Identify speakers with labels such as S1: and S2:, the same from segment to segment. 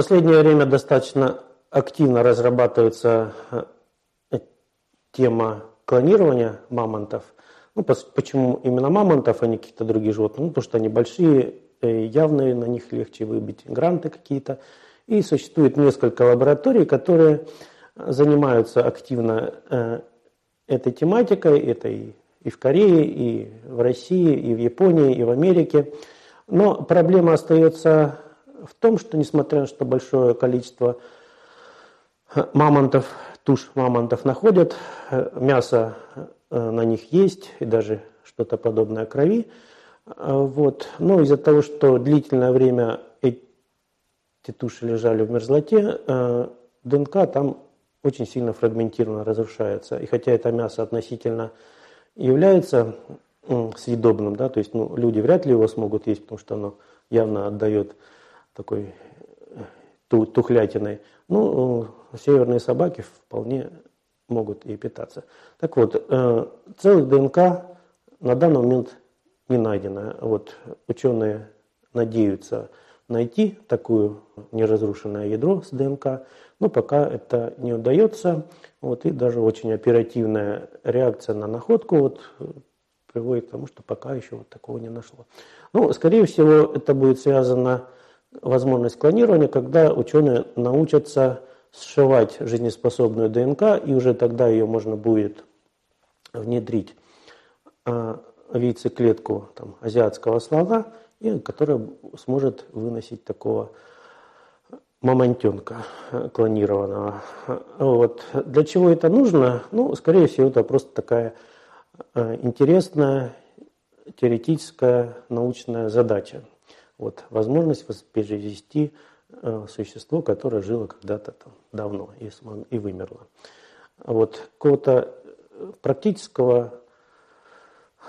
S1: последнее время достаточно активно разрабатывается э, тема клонирования мамонтов. Ну, почему именно мамонтов, а не какие-то другие животные? Ну, потому что они большие, э, явные, на них легче выбить гранты какие-то. И существует несколько лабораторий, которые занимаются активно э, этой тематикой, этой и в Корее, и в России, и в Японии, и в Америке. Но проблема остается в том, что несмотря на что большое количество мамонтов, туш мамонтов находят, мясо э, на них есть, и даже что-то подобное крови. Э, вот. Но из-за того, что длительное время эти туши лежали в мерзлоте, э, ДНК там очень сильно фрагментированно разрушается. И хотя это мясо относительно является съедобным, да, то есть ну, люди вряд ли его смогут есть, потому что оно явно отдает такой тухлятиной. Ну, северные собаки вполне могут и питаться. Так вот, э, целых ДНК на данный момент не найдено. Вот ученые надеются найти такое неразрушенное ядро с ДНК, но пока это не удается. Вот, и даже очень оперативная реакция на находку вот, приводит к тому, что пока еще вот такого не нашло. Ну, скорее всего, это будет связано возможность клонирования, когда ученые научатся сшивать жизнеспособную ДНК, и уже тогда ее можно будет внедрить а, в яйцеклетку там, азиатского слона, и которая сможет выносить такого мамонтенка клонированного. Вот. Для чего это нужно? Ну, скорее всего, это просто такая а, интересная теоретическая научная задача. Вот, возможность воспроизвести э, существо, которое жило когда-то там давно и, и вымерло. Вот, какого-то э, практического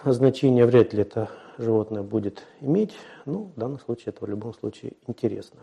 S1: значения вряд ли это животное будет иметь. Ну, в данном случае это в любом случае интересно.